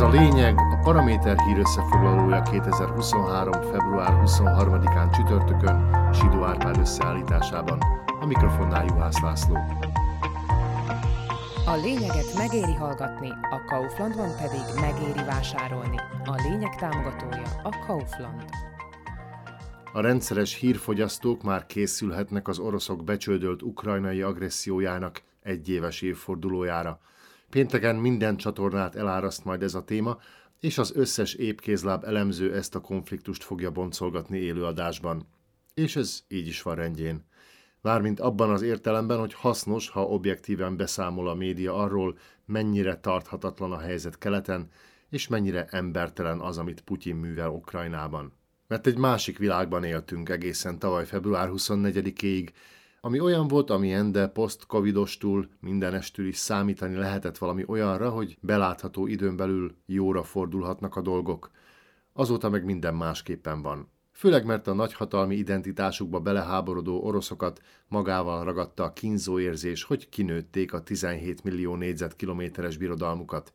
Ez a lényeg, a Paraméter hír összefoglalója 2023. február 23-án csütörtökön Sidó Árpád összeállításában. A mikrofonnál Juhász László. A lényeget megéri hallgatni, a Kauflandban pedig megéri vásárolni. A lényeg támogatója a Kaufland. A rendszeres hírfogyasztók már készülhetnek az oroszok becsődölt ukrajnai agressziójának egyéves évfordulójára. Pénteken minden csatornát eláraszt majd ez a téma, és az összes épkézláb elemző ezt a konfliktust fogja boncolgatni élőadásban. És ez így is van rendjén. Mármint abban az értelemben, hogy hasznos, ha objektíven beszámol a média arról, mennyire tarthatatlan a helyzet keleten, és mennyire embertelen az, amit Putyin művel Ukrajnában. Mert egy másik világban éltünk egészen tavaly február 24-ig, ami olyan volt, amilyen, de post-covidostul mindenestül is számítani lehetett valami olyanra, hogy belátható időn belül jóra fordulhatnak a dolgok. Azóta meg minden másképpen van. Főleg mert a nagyhatalmi identitásukba beleháborodó oroszokat magával ragadta a kínzó érzés, hogy kinőtték a 17 millió négyzetkilométeres birodalmukat.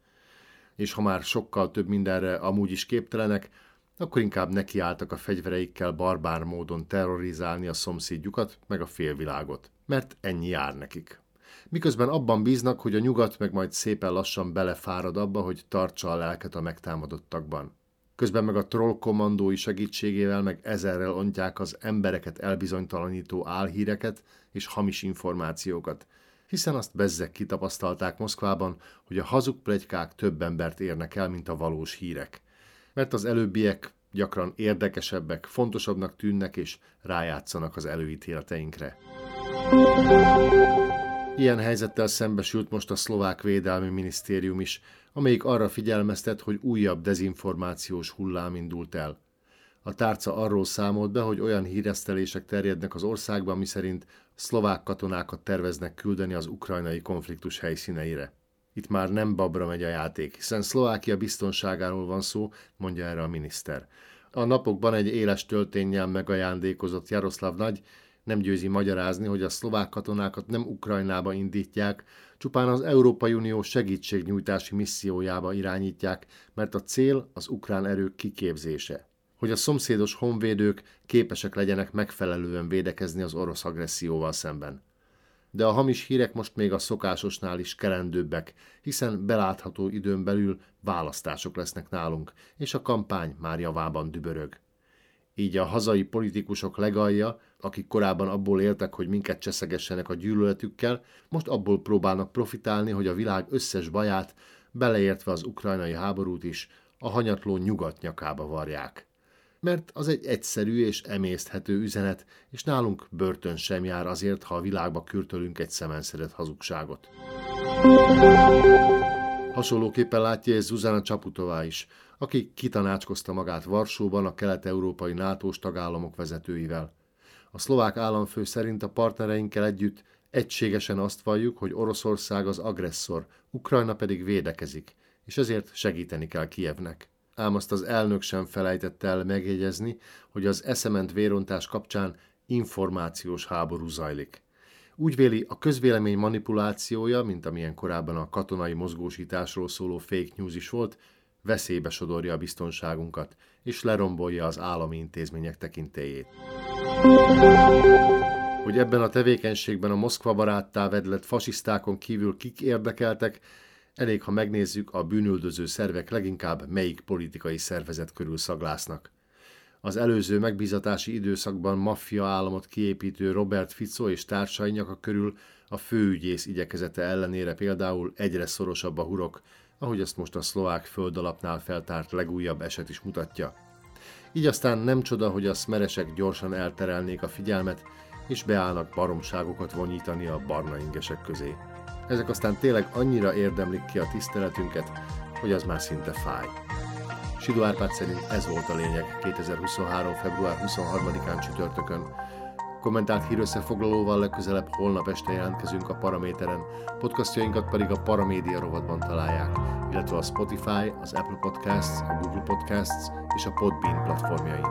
És ha már sokkal több mindenre amúgy is képtelenek, akkor inkább nekiálltak a fegyvereikkel barbár módon terrorizálni a szomszédjukat, meg a félvilágot. Mert ennyi jár nekik. Miközben abban bíznak, hogy a nyugat meg majd szépen lassan belefárad abba, hogy tartsa a lelket a megtámadottakban. Közben meg a troll kommandói segítségével meg ezerrel ontják az embereket elbizonytalanító álhíreket és hamis információkat, hiszen azt bezzek kitapasztalták Moszkvában, hogy a hazug plegykák több embert érnek el, mint a valós hírek mert az előbbiek gyakran érdekesebbek, fontosabbnak tűnnek és rájátszanak az előítéleteinkre. Ilyen helyzettel szembesült most a szlovák védelmi minisztérium is, amelyik arra figyelmeztet, hogy újabb dezinformációs hullám indult el. A tárca arról számolt be, hogy olyan híresztelések terjednek az országban, miszerint szlovák katonákat terveznek küldeni az ukrajnai konfliktus helyszíneire. Itt már nem babra megy a játék, hiszen Szlovákia biztonságáról van szó, mondja erre a miniszter. A napokban egy éles tölténnyel megajándékozott Jaroszláv Nagy nem győzi magyarázni, hogy a szlovák katonákat nem Ukrajnába indítják, csupán az Európai Unió segítségnyújtási missziójába irányítják, mert a cél az ukrán erők kiképzése. Hogy a szomszédos honvédők képesek legyenek megfelelően védekezni az orosz agresszióval szemben de a hamis hírek most még a szokásosnál is kerendőbbek, hiszen belátható időn belül választások lesznek nálunk, és a kampány már javában dübörög. Így a hazai politikusok legalja, akik korábban abból éltek, hogy minket cseszegessenek a gyűlöletükkel, most abból próbálnak profitálni, hogy a világ összes baját, beleértve az ukrajnai háborút is, a hanyatló nyugat nyakába varják mert az egy egyszerű és emészthető üzenet, és nálunk börtön sem jár azért, ha a világba kürtölünk egy szemenszedett hazugságot. Hasonlóképpen látja ez Zuzana Csaputová is, aki kitanácskozta magát Varsóban a kelet-európai nato tagállamok vezetőivel. A szlovák államfő szerint a partnereinkkel együtt egységesen azt valljuk, hogy Oroszország az agresszor, Ukrajna pedig védekezik, és ezért segíteni kell Kievnek ám azt az elnök sem felejtett el megjegyezni, hogy az eszement vérontás kapcsán információs háború zajlik. Úgy véli, a közvélemény manipulációja, mint amilyen korábban a katonai mozgósításról szóló fake news is volt, veszélybe sodorja a biztonságunkat, és lerombolja az állami intézmények tekintélyét. Hogy ebben a tevékenységben a Moszkva baráttá vedlett fasisztákon kívül kik érdekeltek, Elég, ha megnézzük, a bűnüldöző szervek leginkább melyik politikai szervezet körül szaglásznak. Az előző megbízatási időszakban maffia államot kiépítő Robert Fico és társai nyaka körül a főügyész igyekezete ellenére például egyre szorosabb a hurok, ahogy ezt most a szlovák földalapnál feltárt legújabb eset is mutatja. Így aztán nem csoda, hogy a szmeresek gyorsan elterelnék a figyelmet, és beállnak baromságokat vonyítani a barna ingesek közé. Ezek aztán tényleg annyira érdemlik ki a tiszteletünket, hogy az már szinte fáj. Sidó Árpád szerint ez volt a lényeg 2023. február 23-án csütörtökön. Kommentált hírösszefoglalóval legközelebb holnap este jelentkezünk a Paraméteren, podcastjainkat pedig a Paramédia rovatban találják, illetve a Spotify, az Apple Podcasts, a Google Podcasts és a Podbean platformjain.